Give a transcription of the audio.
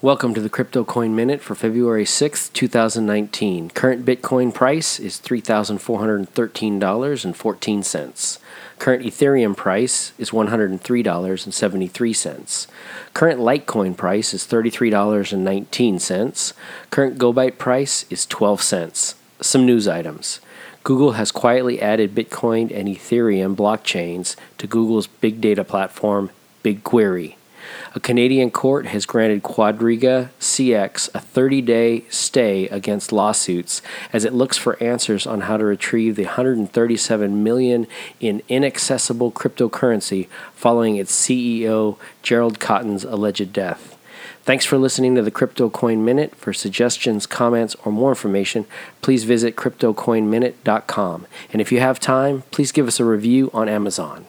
Welcome to the Crypto Coin Minute for February 6th, 2019. Current Bitcoin price is $3,413.14. Current Ethereum price is $103.73. Current Litecoin price is $33.19. Current GoByte price is 12 cents. Some news items. Google has quietly added Bitcoin and Ethereum blockchains to Google's big data platform, BigQuery. A Canadian court has granted Quadriga CX a 30 day stay against lawsuits as it looks for answers on how to retrieve the 137 million in inaccessible cryptocurrency following its CEO Gerald Cotten's alleged death. Thanks for listening to the Crypto Coin Minute. For suggestions, comments, or more information, please visit cryptocoinminute.com. And if you have time, please give us a review on Amazon.